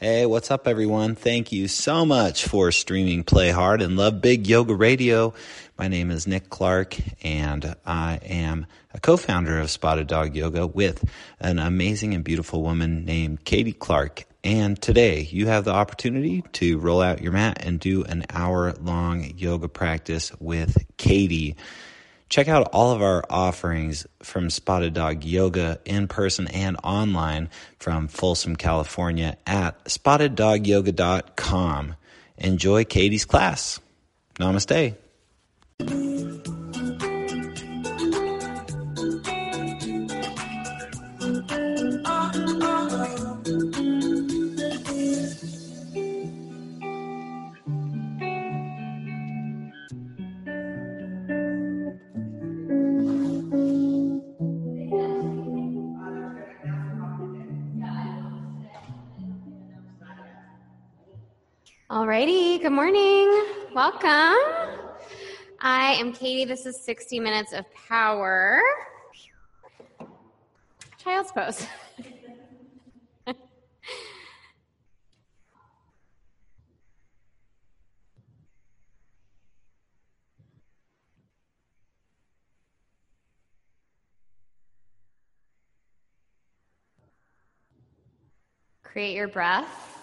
Hey, what's up, everyone? Thank you so much for streaming Play Hard and Love Big Yoga Radio. My name is Nick Clark, and I am a co founder of Spotted Dog Yoga with an amazing and beautiful woman named Katie Clark. And today you have the opportunity to roll out your mat and do an hour long yoga practice with Katie. Check out all of our offerings from Spotted Dog Yoga in person and online from Folsom, California at spotteddogyoga.com. Enjoy Katie's class. Namaste. Alrighty, good morning. Welcome. I am Katie. This is 60 Minutes of Power. Child's pose. Create your breath.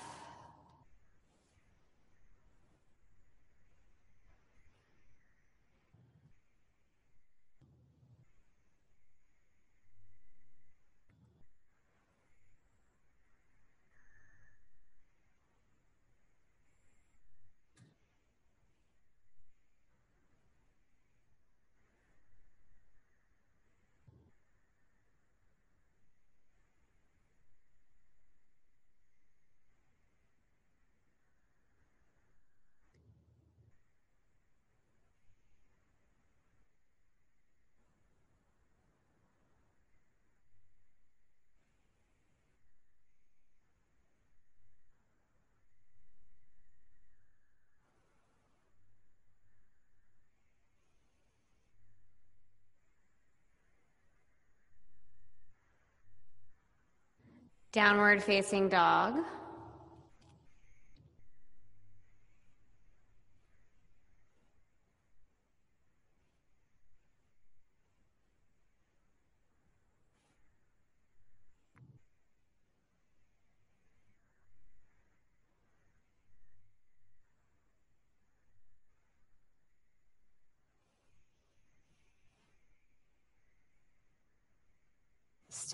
Downward facing dog.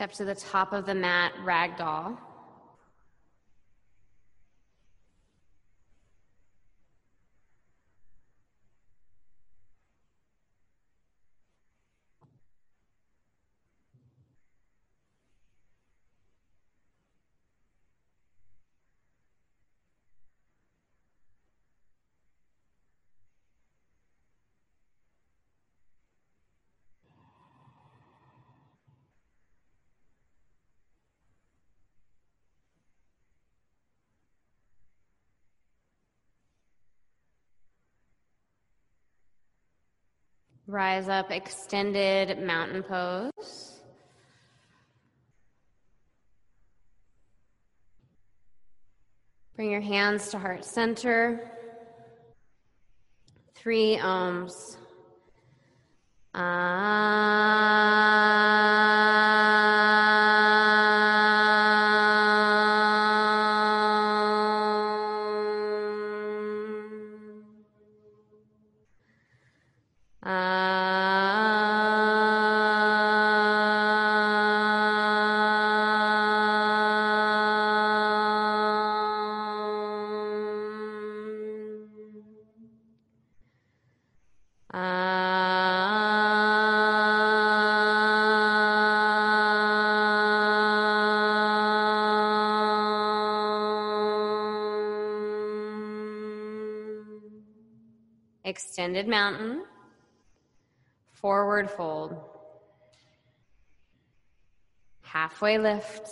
Step to the top of the mat, ragdoll. Rise up, extended mountain pose. Bring your hands to heart center. Three oms. Ah. Extended mountain, forward fold, halfway lift,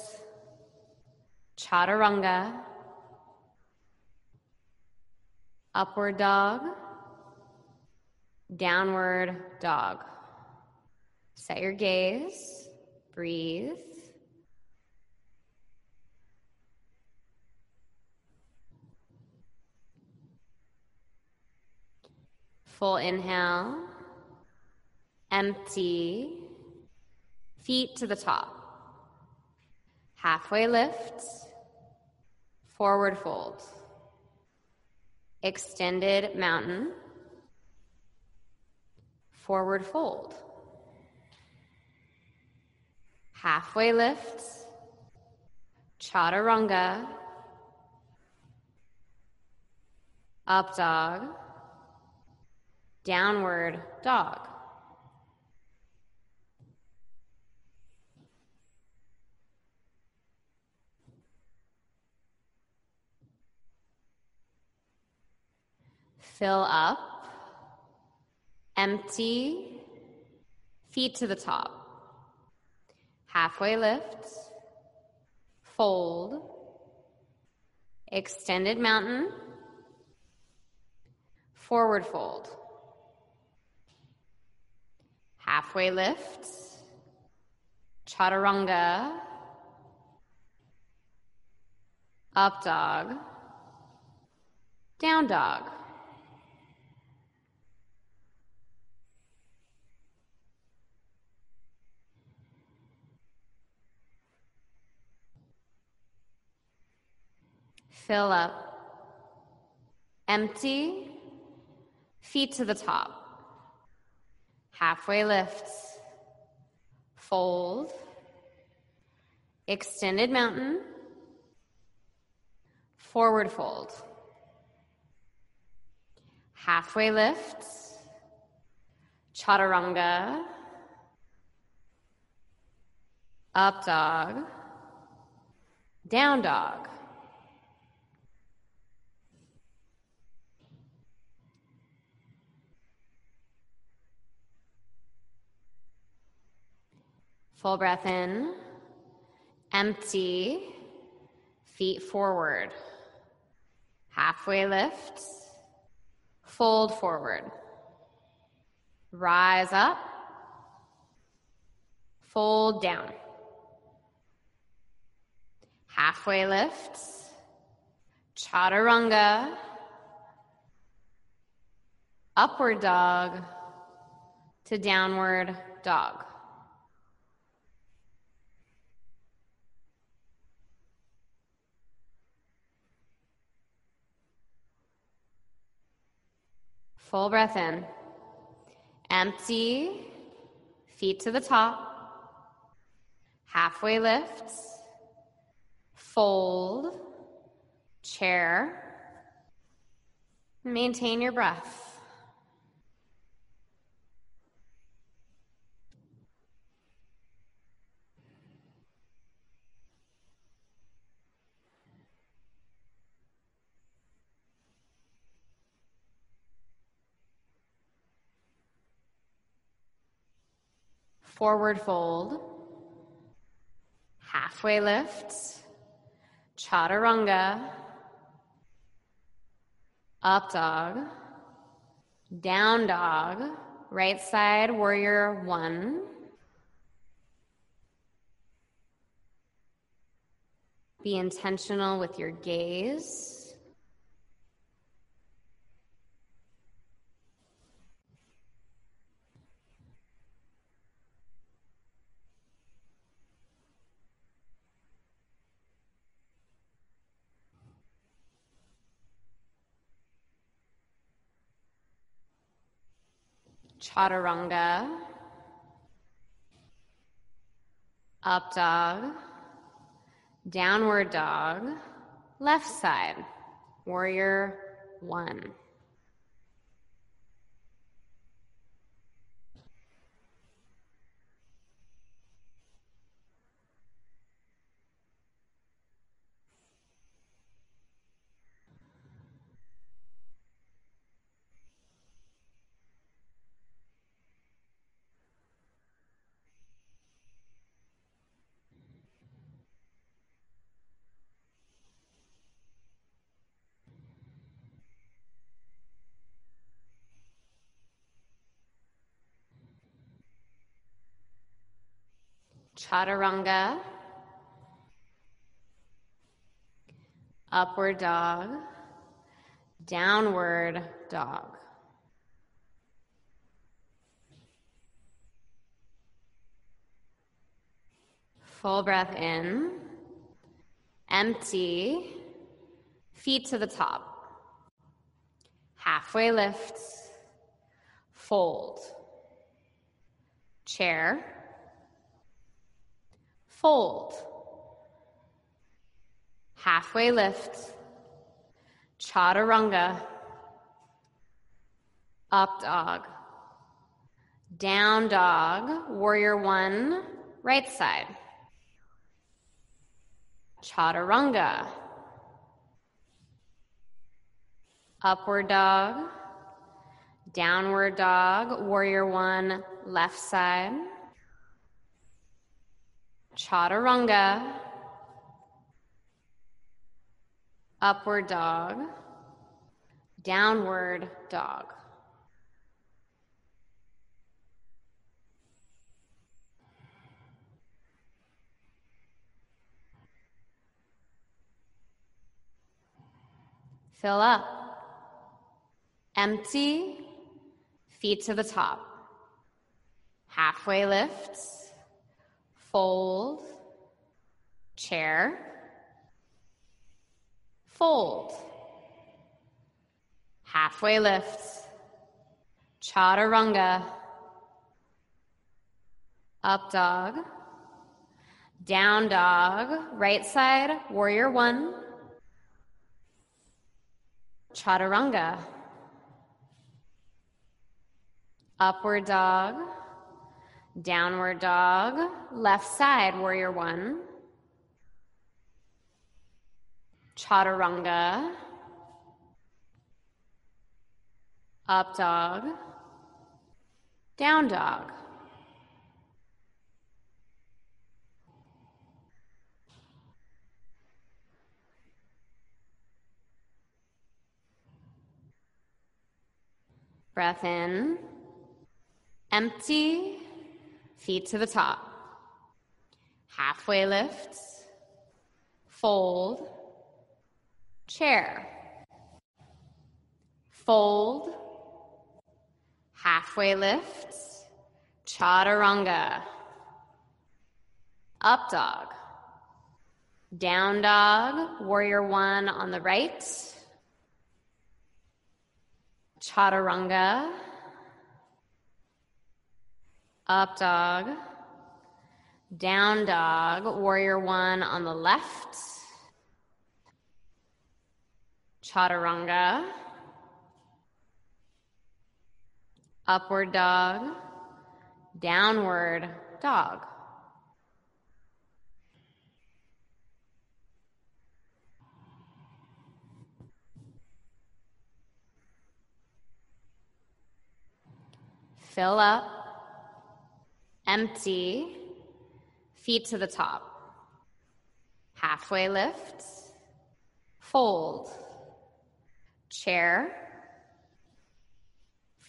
chaturanga, upward dog, downward dog. Set your gaze, breathe. Full inhale. Empty. Feet to the top. Halfway lift. Forward fold. Extended mountain. Forward fold. Halfway lift. Chaturanga. Up dog. Downward dog. Fill up. Empty. Feet to the top. Halfway lift. Fold. Extended mountain. Forward fold. Halfway lift. Chaturanga. Up dog. Down dog. Fill up. Empty. Feet to the top. Halfway lifts. Fold. Extended mountain. Forward fold. Halfway lifts. Chaturanga. Up dog. Down dog. Full breath in. Empty. Feet forward. Halfway lift. Fold forward. Rise up. Fold down. Halfway lift. Chaturanga. Upward dog to downward dog. Full breath in. Empty. Feet to the top. Halfway lift. Fold. Chair. Maintain your breath. Forward fold. Halfway lift. Chaturanga. Up dog. Down dog. Right side, warrior one. Be intentional with your gaze. Chaturanga. Up dog. Downward dog. Left side. Warrior one. chaturanga, upward dog, downward dog. Full breath in, empty, feet to the top. Halfway lift, fold, chair. Fold. Halfway lift. Chaturanga. Up dog. Down dog. Warrior one. Right side. Chaturanga. Upward dog. Downward dog. Warrior one. Left side. Chaturanga. Upward dog. Downward dog. Fill up. Empty. Feet to the top. Halfway lifts. Fold. Chair. Fold. Halfway lifts. Chaturanga. Up dog. Down dog. Right side. Warrior one. Chaturanga. Upward dog. Downward dog. Left side, warrior one. Chaturanga. Up dog. Down dog. Breath in. Empty. Feet to the top. Halfway lift. Fold. Chair. Fold. Halfway lift. Chaturanga. Up dog. Down dog. Warrior one on the right. Chaturanga. Up dog. Down dog. Warrior one on the left. Chaturanga. Upward dog. Downward dog. Fill up, empty, feet to the top. Halfway lift, fold, chair,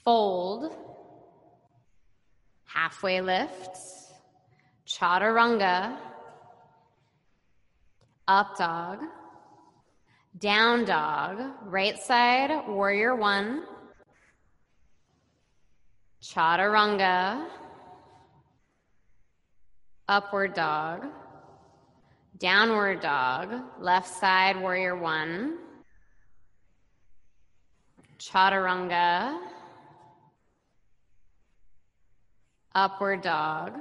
fold, halfway lift, chaturanga, up dog, down dog, right side, warrior one, chaturanga, upward dog, downward dog, left side, warrior one, chaturanga, upward dog,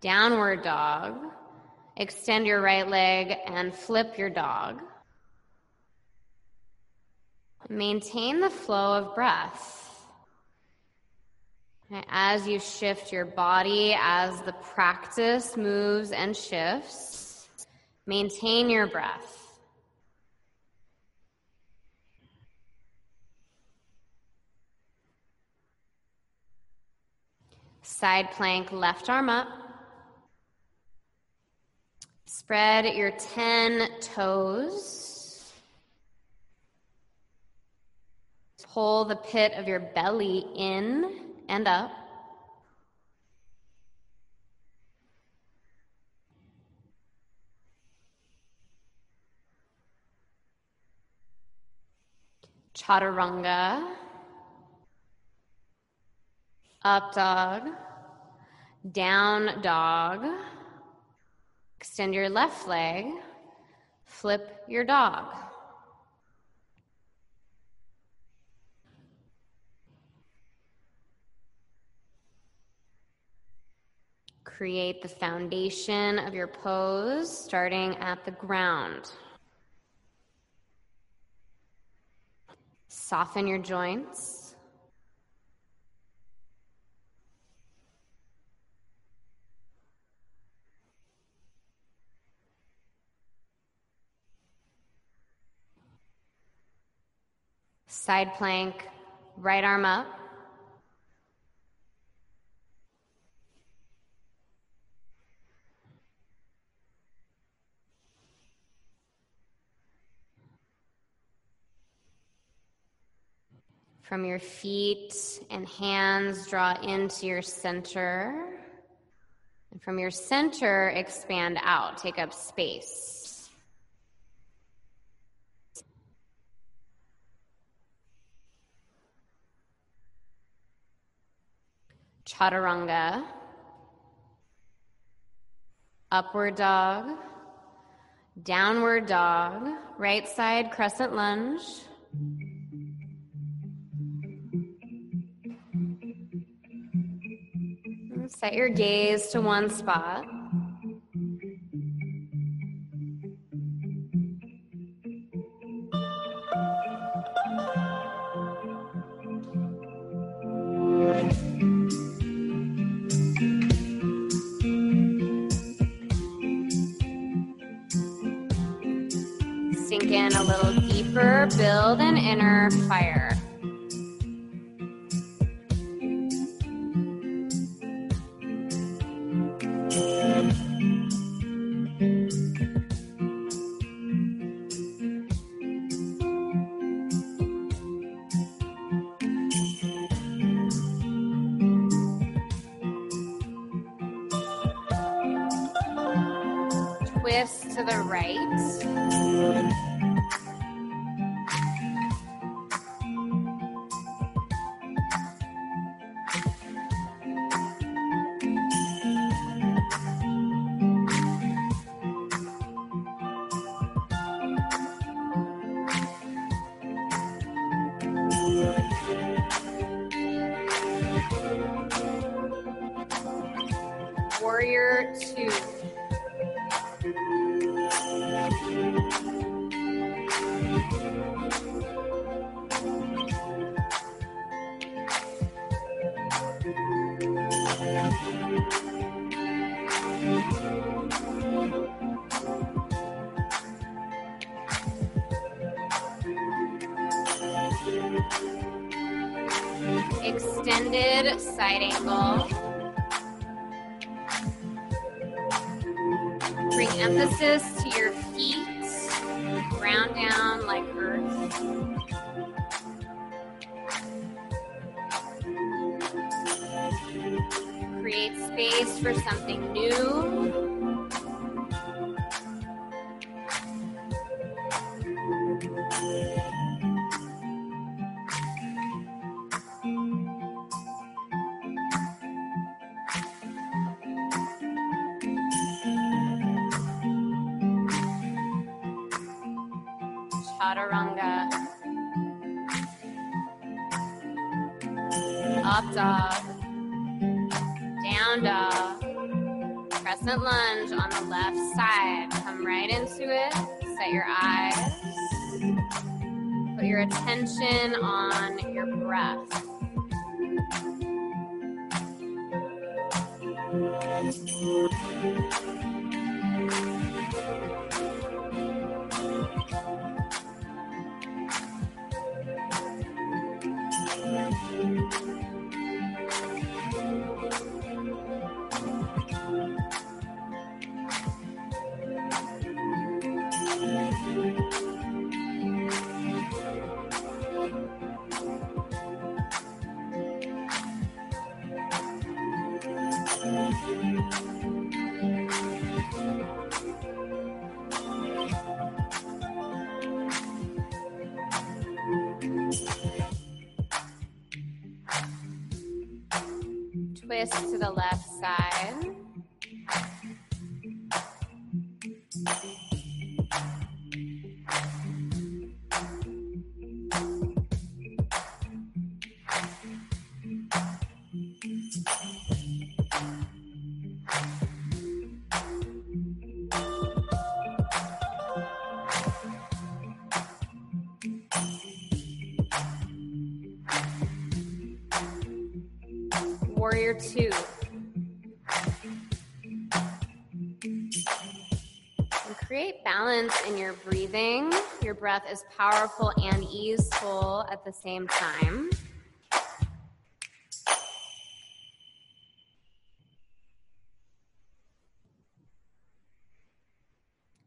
downward dog, extend your right leg and flip your dog. Maintain the flow of breath. As you shift your body, as the practice moves and shifts, maintain your breath. Side plank, left arm up. Spread your 10 toes. Pull the pit of your belly in and up. Chaturanga. Up dog. Down dog. Extend your left leg, flip your dog. Create the foundation of your pose starting at the ground. Soften your joints. Side plank, right arm up. From your feet and hands, draw into your center. And from your center, expand out, take up space. Chaturanga. Upward dog. Downward dog. Right side crescent lunge. Set your gaze to one spot. Twist to the right. Your breath. Twist to breath is powerful and easeful at the same time.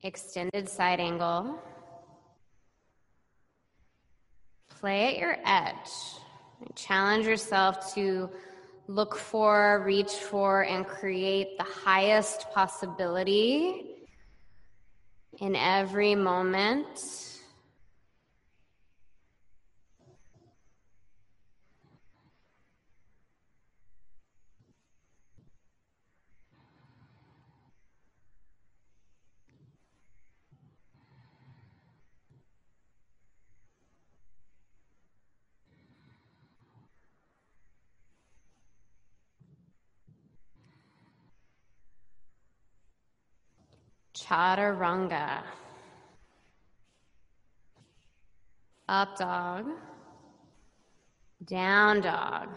Extended side angle. Play at your edge. Challenge yourself to look for, reach for, and create the highest possibility in every moment. Chaturanga. Up dog. Down dog.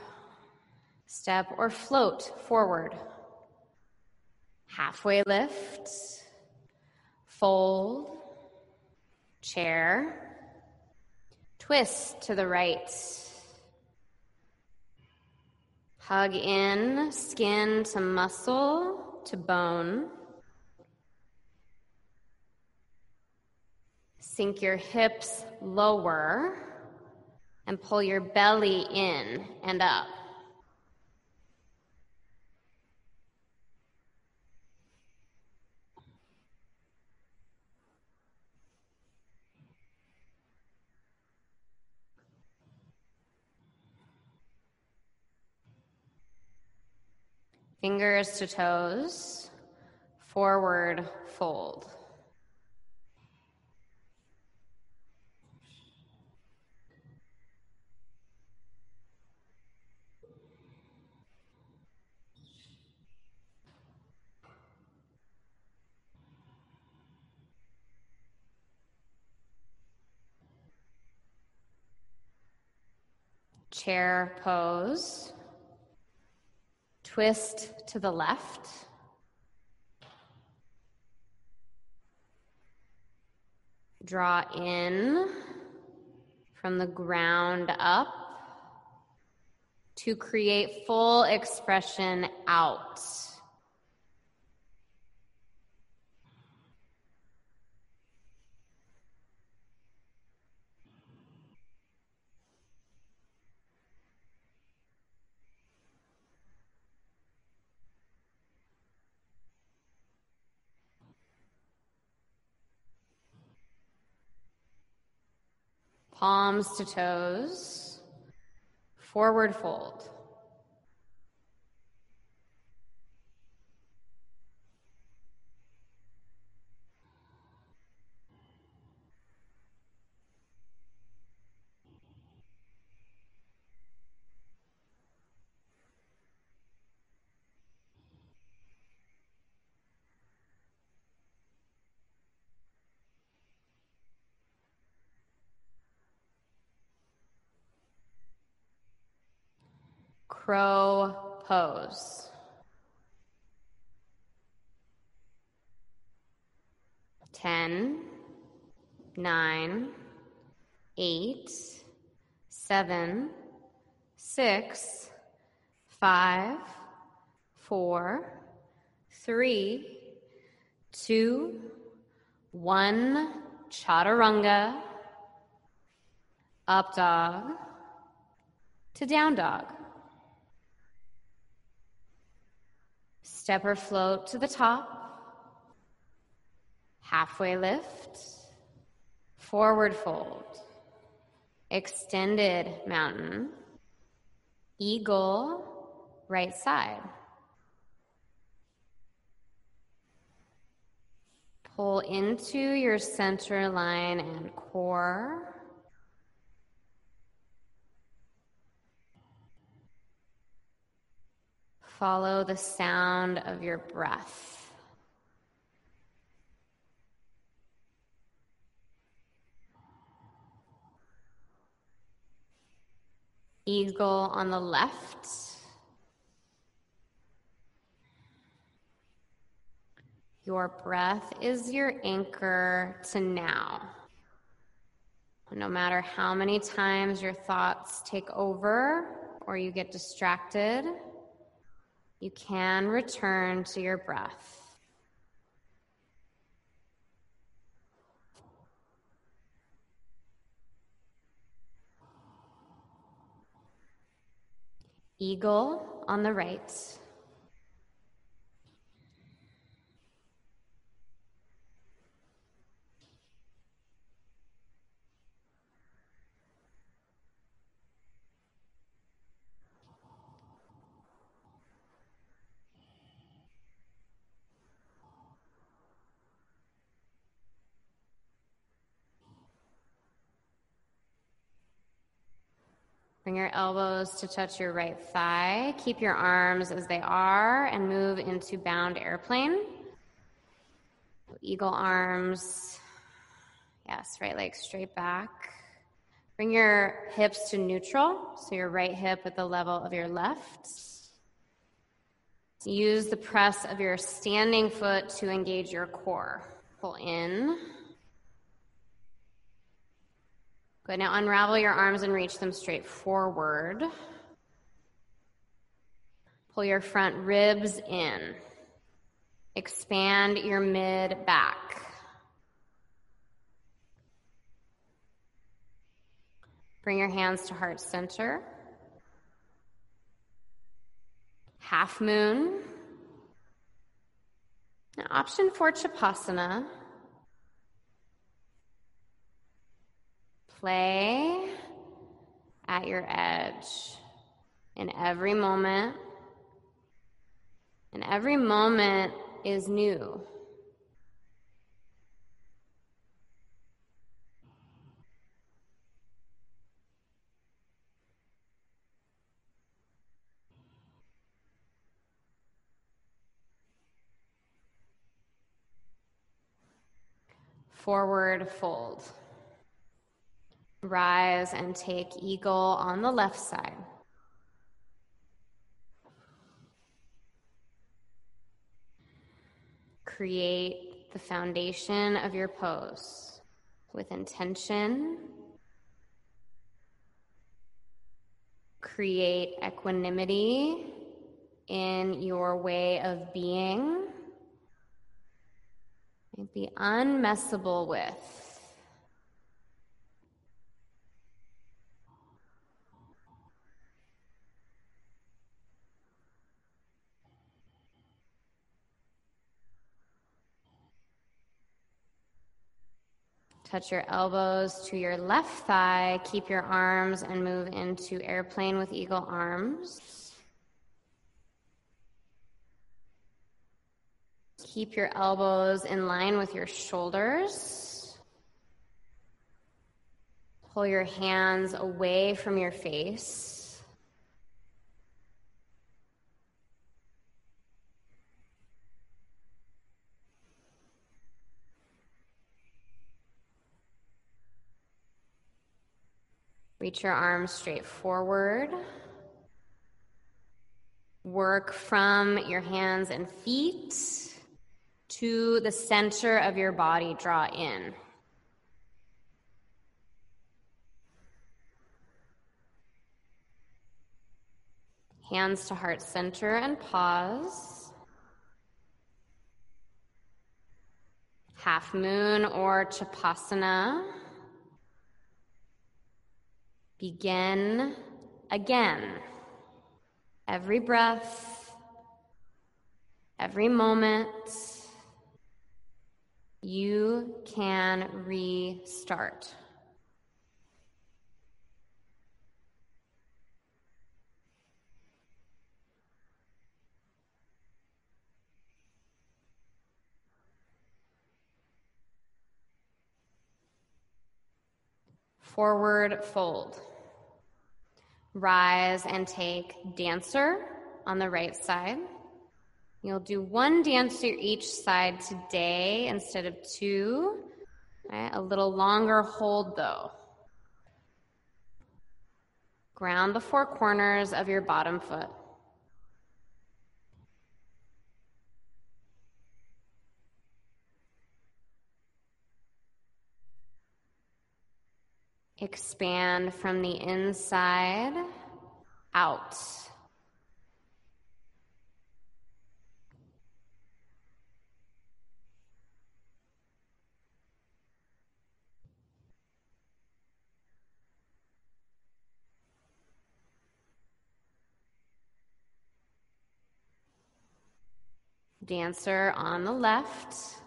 Step or float forward. Halfway lift. Fold. Chair. Twist to the right. Hug in, skin to muscle to bone. Sink your hips lower and pull your belly in and up. Fingers to toes, forward fold. Chair pose. Twist to the left. Draw in from the ground up to create full expression out. Palms to toes. Forward fold. Crow pose. Ten, nine, eight, seven, six, five, four, three, two, one. Chaturanga. Up dog to down dog. Step or float to the top. Halfway lift. Forward fold. Extended mountain. Eagle, right side. Pull into your center line and core. Follow the sound of your breath. Eagle on the left. Your breath is your anchor to now. No matter how many times your thoughts take over or you get distracted, you can return to your breath. Eagle on the right. Bring your elbows to touch your right thigh. Keep your arms as they are and move into bound airplane. Eagle arms. Yes, right leg straight back. Bring your hips to neutral, so your right hip at the level of your left. Use the press of your standing foot to engage your core. Pull in. Good. Now unravel your arms and reach them straight forward. Pull your front ribs in. Expand your mid back. Bring your hands to heart center. Half moon. Now, option for Chapasana Play at your edge in every moment. And every moment is new. Forward fold. Rise and take eagle on the left side. Create the foundation of your pose with intention. Create equanimity in your way of being. Be unmessable with. Touch your elbows to your left thigh. Keep your arms and move into airplane with eagle arms. Keep your elbows in line with your shoulders. Pull your hands away from your face. Reach your arms straight forward. Work from your hands and feet to the center of your body. Draw in. Hands to heart center and pause. Half moon or Chapasana. Begin again. Every breath, every moment, you can restart. Forward fold. Rise and take dancer on the right side. You'll do one dancer each side today instead of two. Right, a little longer hold though. Ground the four corners of your bottom foot. Expand from the inside out. Dancer on the left.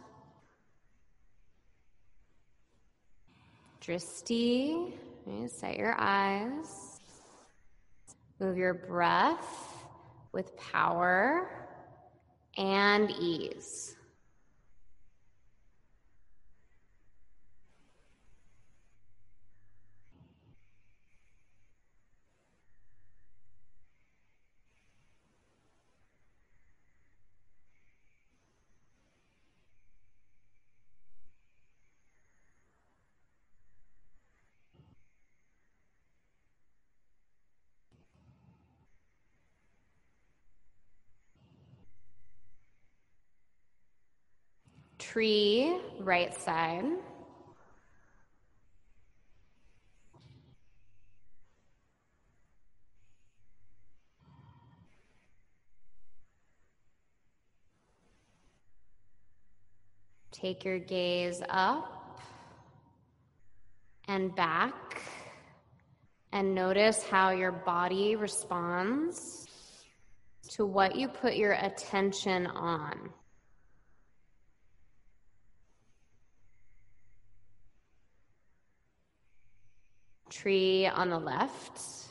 Drishti, set your eyes. Move your breath with power and ease. Tree, right side. Take your gaze up and back and notice how your body responds to what you put your attention on. Tree on the left.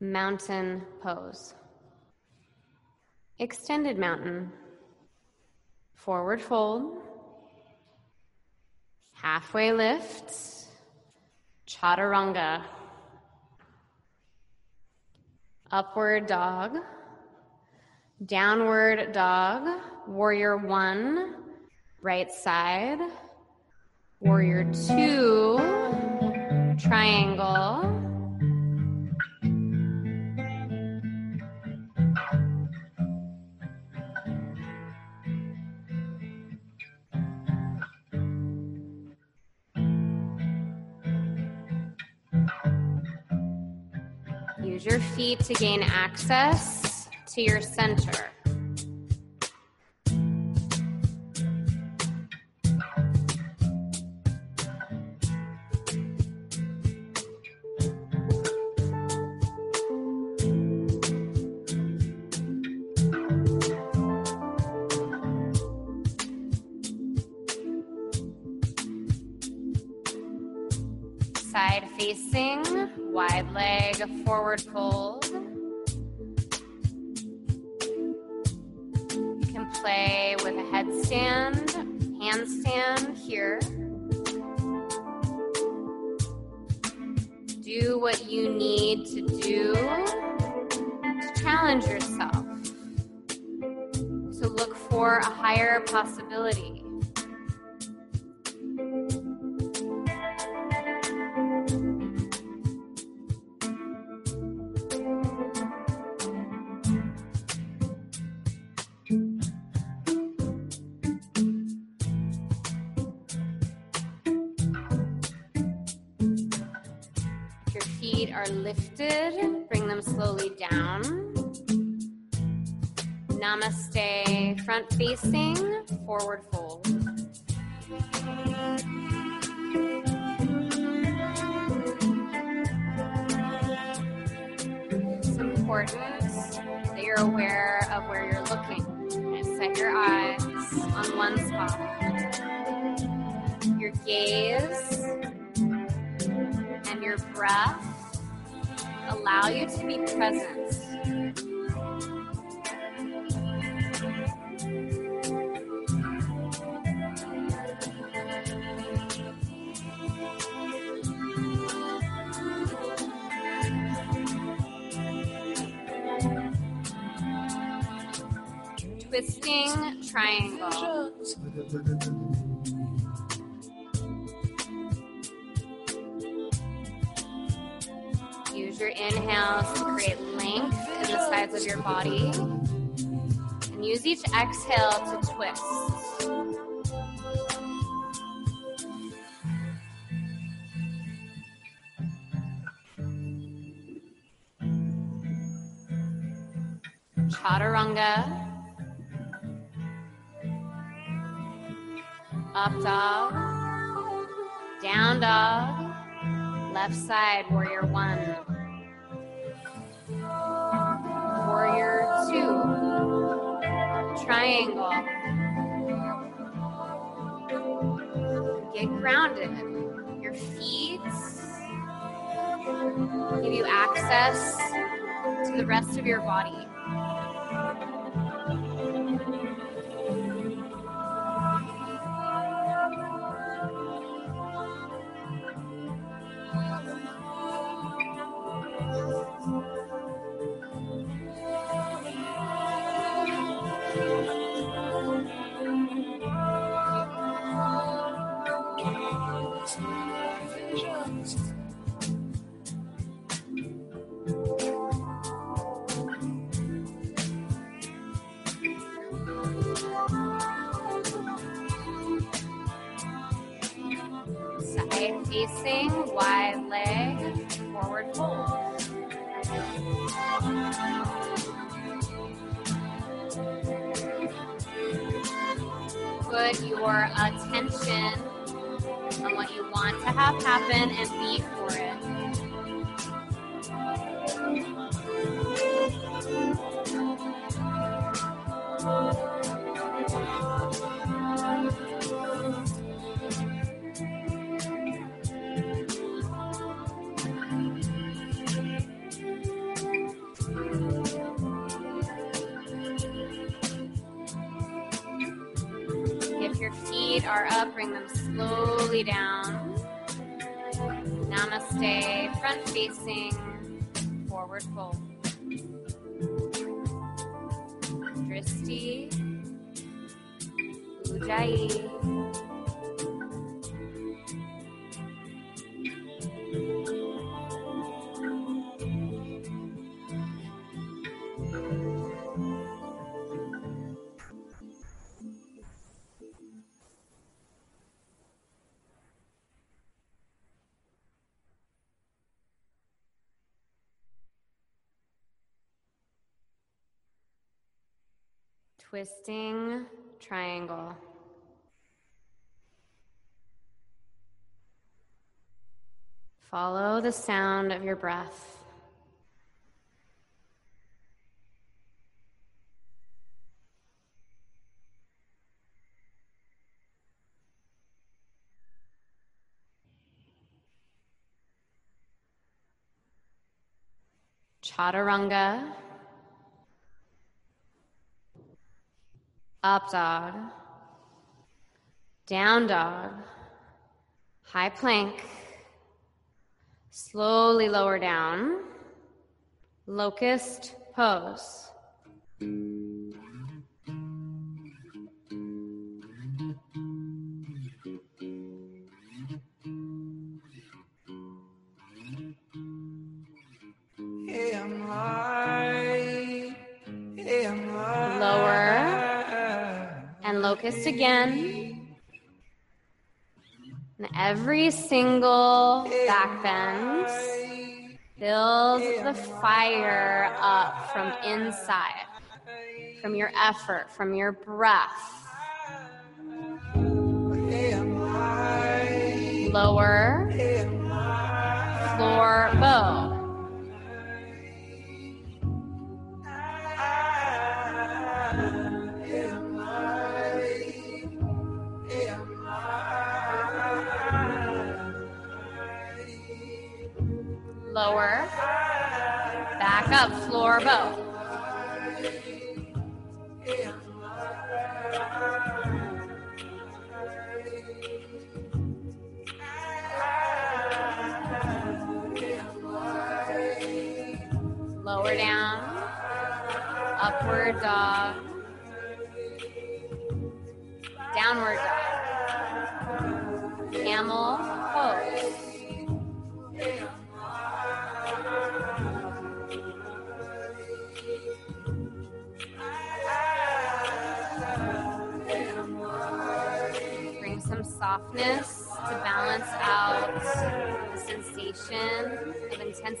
Mountain pose. Extended mountain. Forward fold. Halfway lift. Chaturanga. Upward dog. Downward dog. Warrior one. Right side. Warrior two. Triangle. To gain access to your center. Side facing, wide leg, forward fold. Challenge yourself, to look for a higher possibility. Namaste, front facing, forward fold. It's important that you're aware of where you're looking and set your eyes on one spot. Your gaze and your breath allow you to be present Twisting triangle. Use your inhales to create length in the sides of your body. And use each exhale to twist. Chaturanga. Up dog. Down dog. Left side, warrior one. Warrior two. Triangle. Get grounded. Your feet give you access to the rest of your body. Twisting triangle. Follow the sound of your breath. Chaturanga. Up dog. Down dog. High plank. Slowly lower down. Locust pose. Locust again. And every single back bend builds the fire up from inside, from your effort, from your breath. Lower, back up, floor, bow. Lower down, upward dog,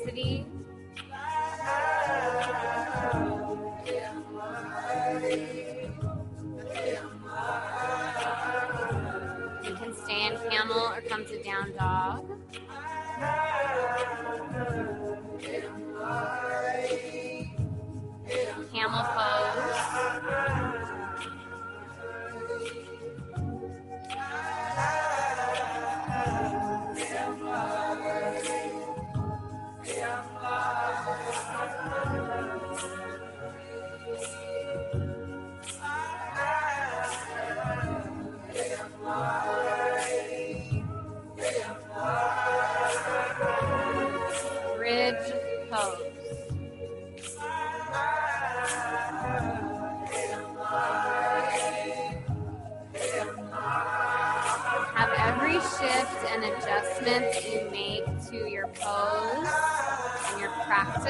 of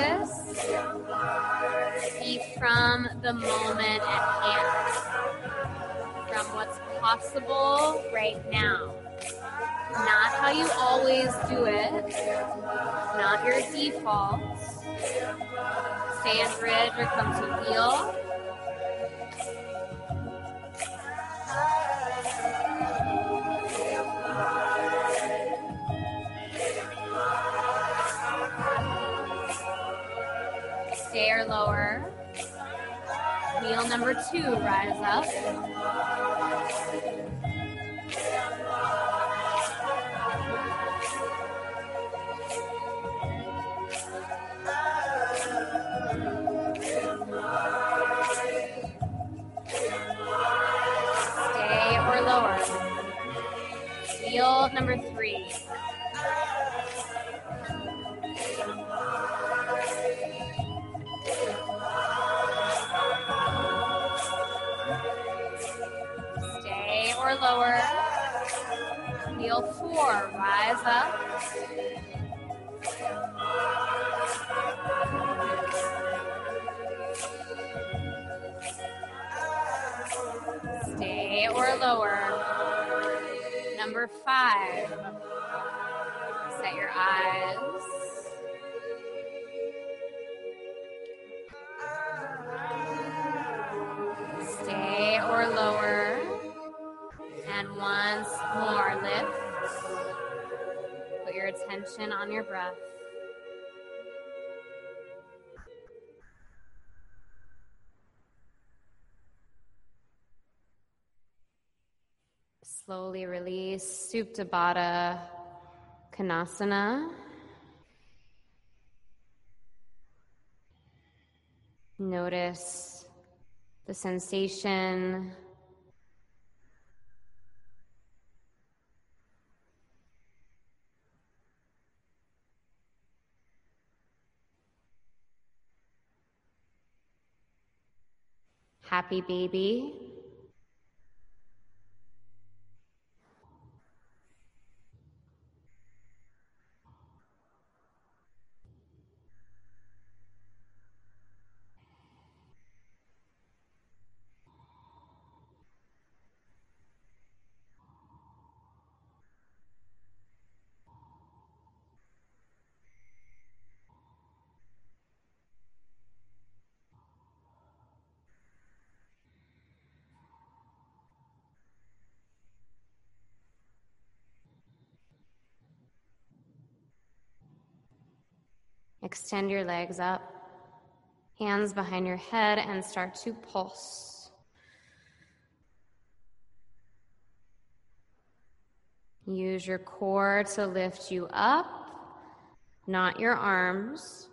practice be from the moment at hand, from what's possible right now. Not how you always do it, not your default. Stay in bridge or come to wheel. Number two, rise up. Stay or lower. Wheel number Four, rise up. Stay or lower. Number five. Set your eyes. On your breath. Slowly release Supta Baddha Konasana. Notice the sensation. Happy baby. Extend your legs up, hands behind your head, and start to pulse. Use your core to lift you up, not your arms.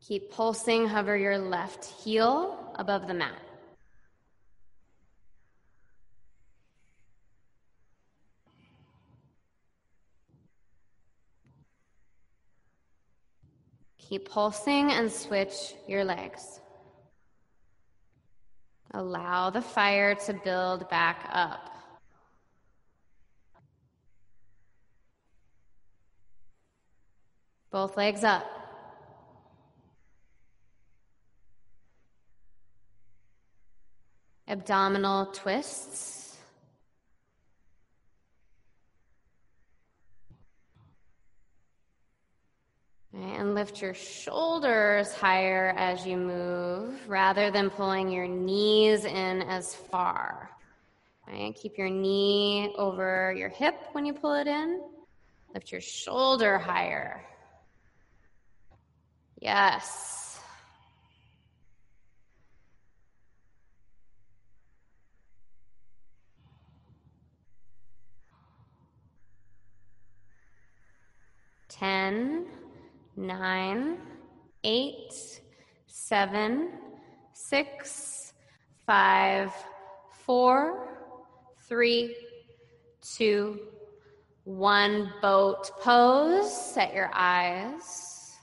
Keep pulsing, hover your left heel above the mat. Keep pulsing and switch your legs. Allow the fire to build back up. Both legs up. Abdominal twists. And lift your shoulders higher as you move rather than pulling your knees in as far. Right? Keep your knee over your hip when you pull it in. Lift your shoulder higher. Yes. Ten, nine, eight, seven, six, five, four, three, two, one. Boat pose. Set your eyes.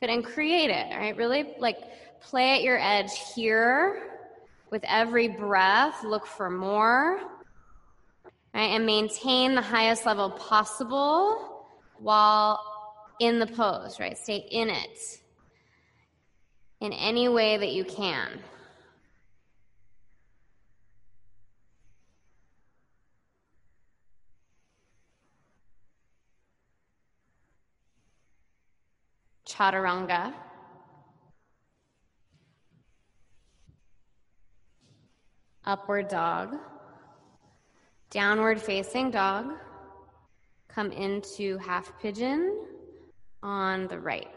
Good and create it. All right, really like play at your edge here. With every breath, look for more. Right, and maintain the highest level possible while in the pose, right? Stay in it in any way that you can. Chaturanga. Upward dog. Downward facing dog. Come into half pigeon on the right.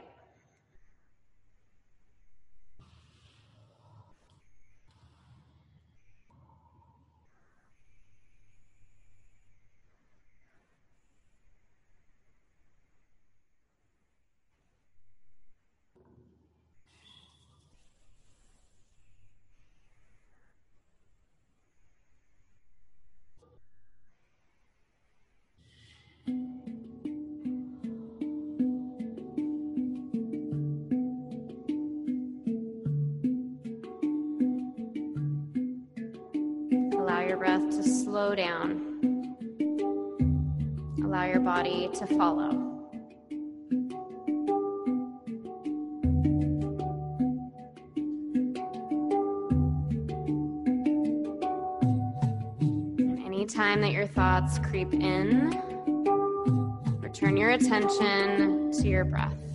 Slow down. Allow your body to follow. Anytime that your thoughts creep in, return your attention to your breath.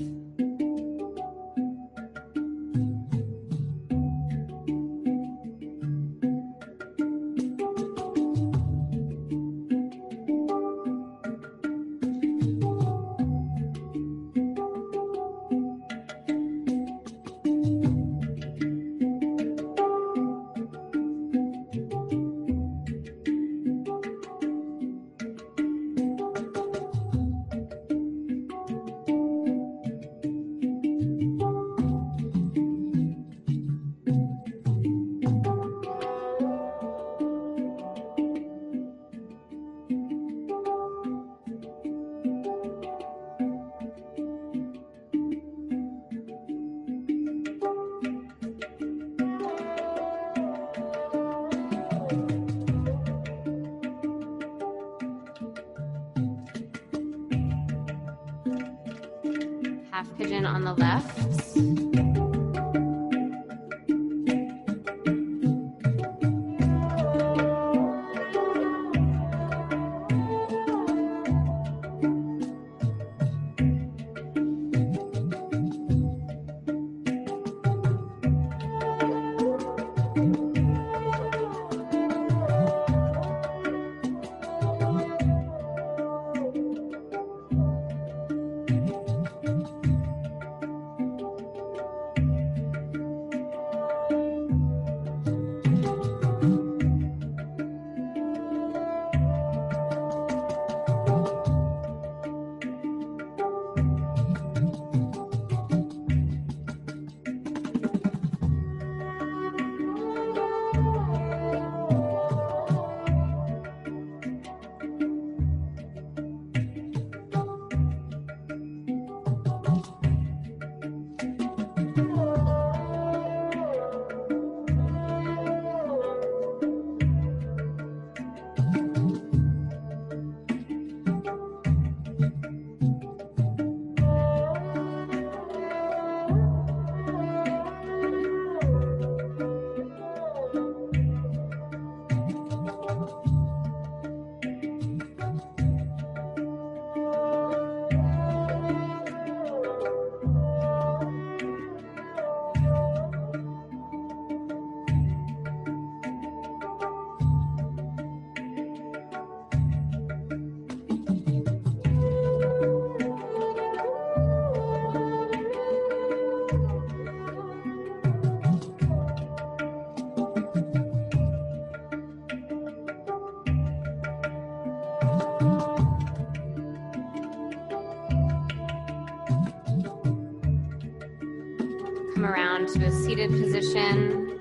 Seated position.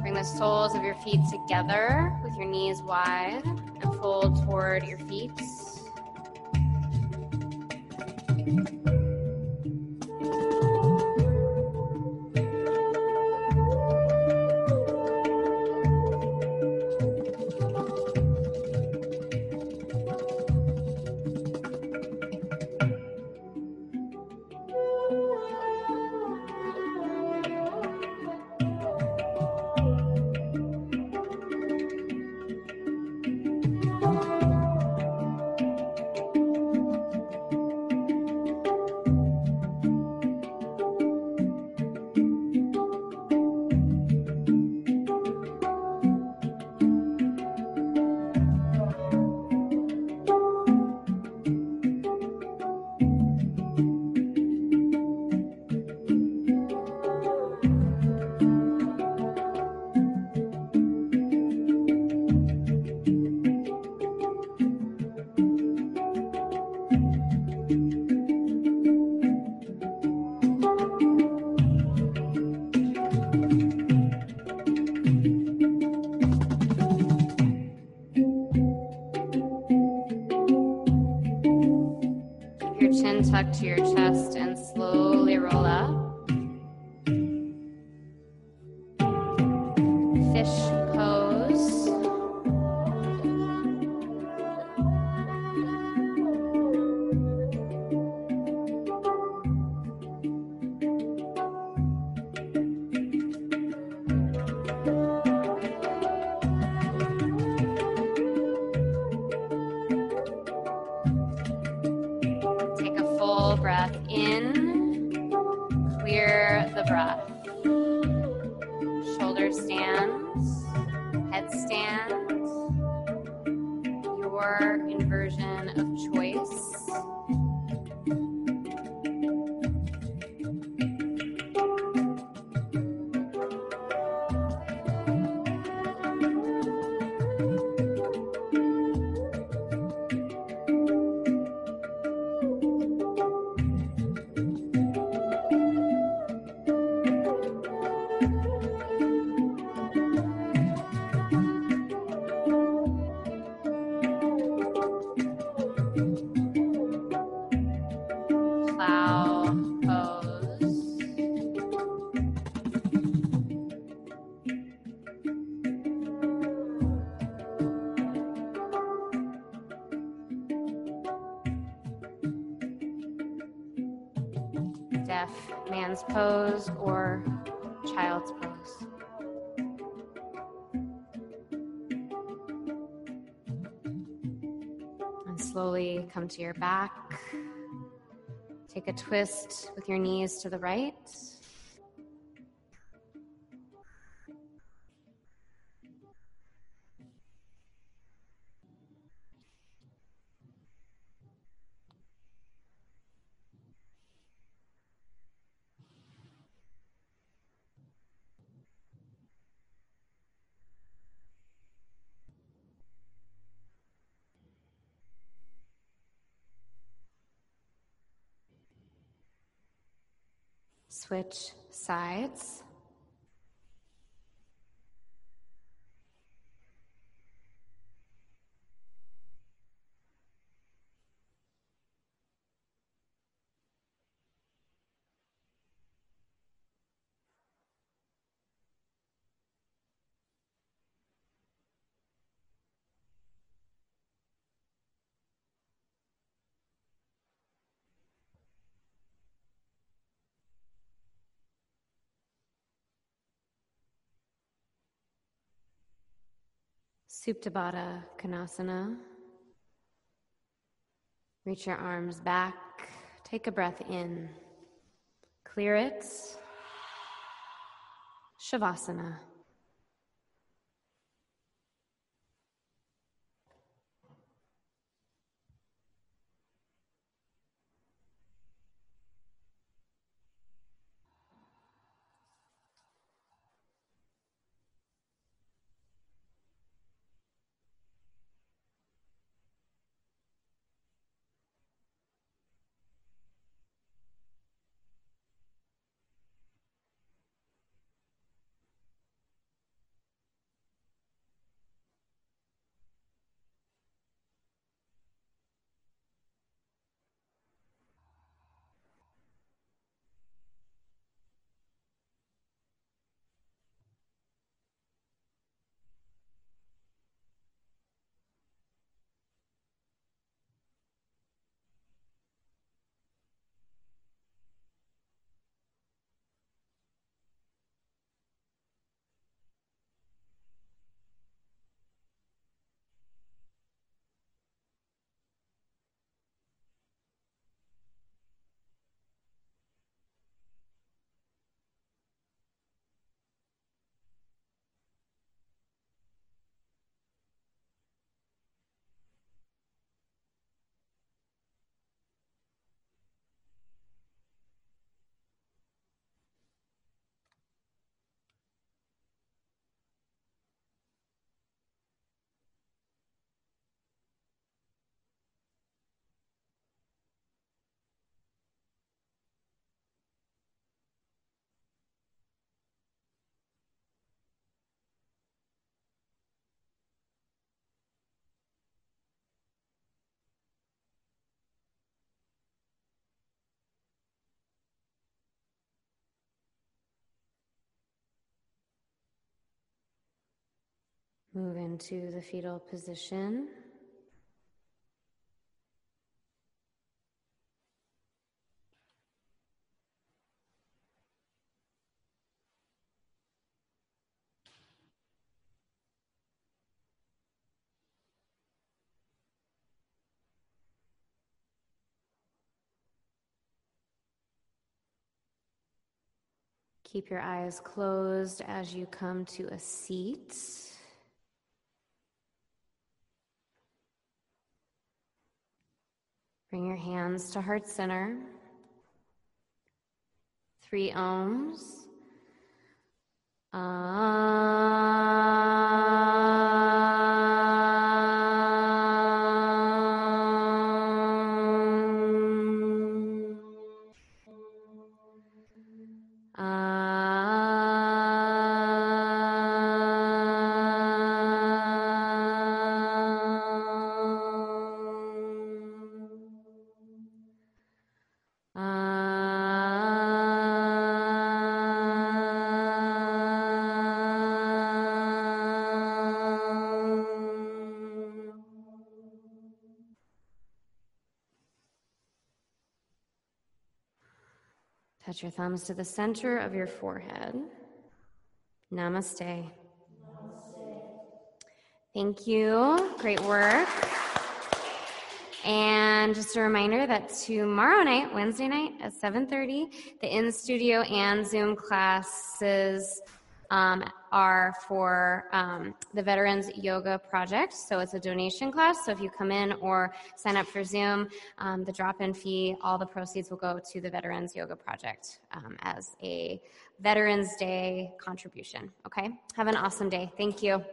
Bring the soles of your feet together with your knees wide and fold toward your feet. Stands, to your back. Take a twist with your knees to the right. Switch sides. Supta Baddha Konasana. Reach your arms back. Take a breath in. Clear it. Shavasana. Move into the fetal position. Keep your eyes closed as you come to a seat. Bring your hands to heart center. Three oms. Ah. Touch your thumbs to the center of your forehead. Namaste. Namaste. Thank you. Great work. And just a reminder that tomorrow night, Wednesday night at 7:30, the in studio and Zoom classes um, are for um, the Veterans Yoga Project. So it's a donation class. So if you come in or sign up for Zoom, um, the drop in fee, all the proceeds will go to the Veterans Yoga Project um, as a Veterans Day contribution. Okay? Have an awesome day. Thank you.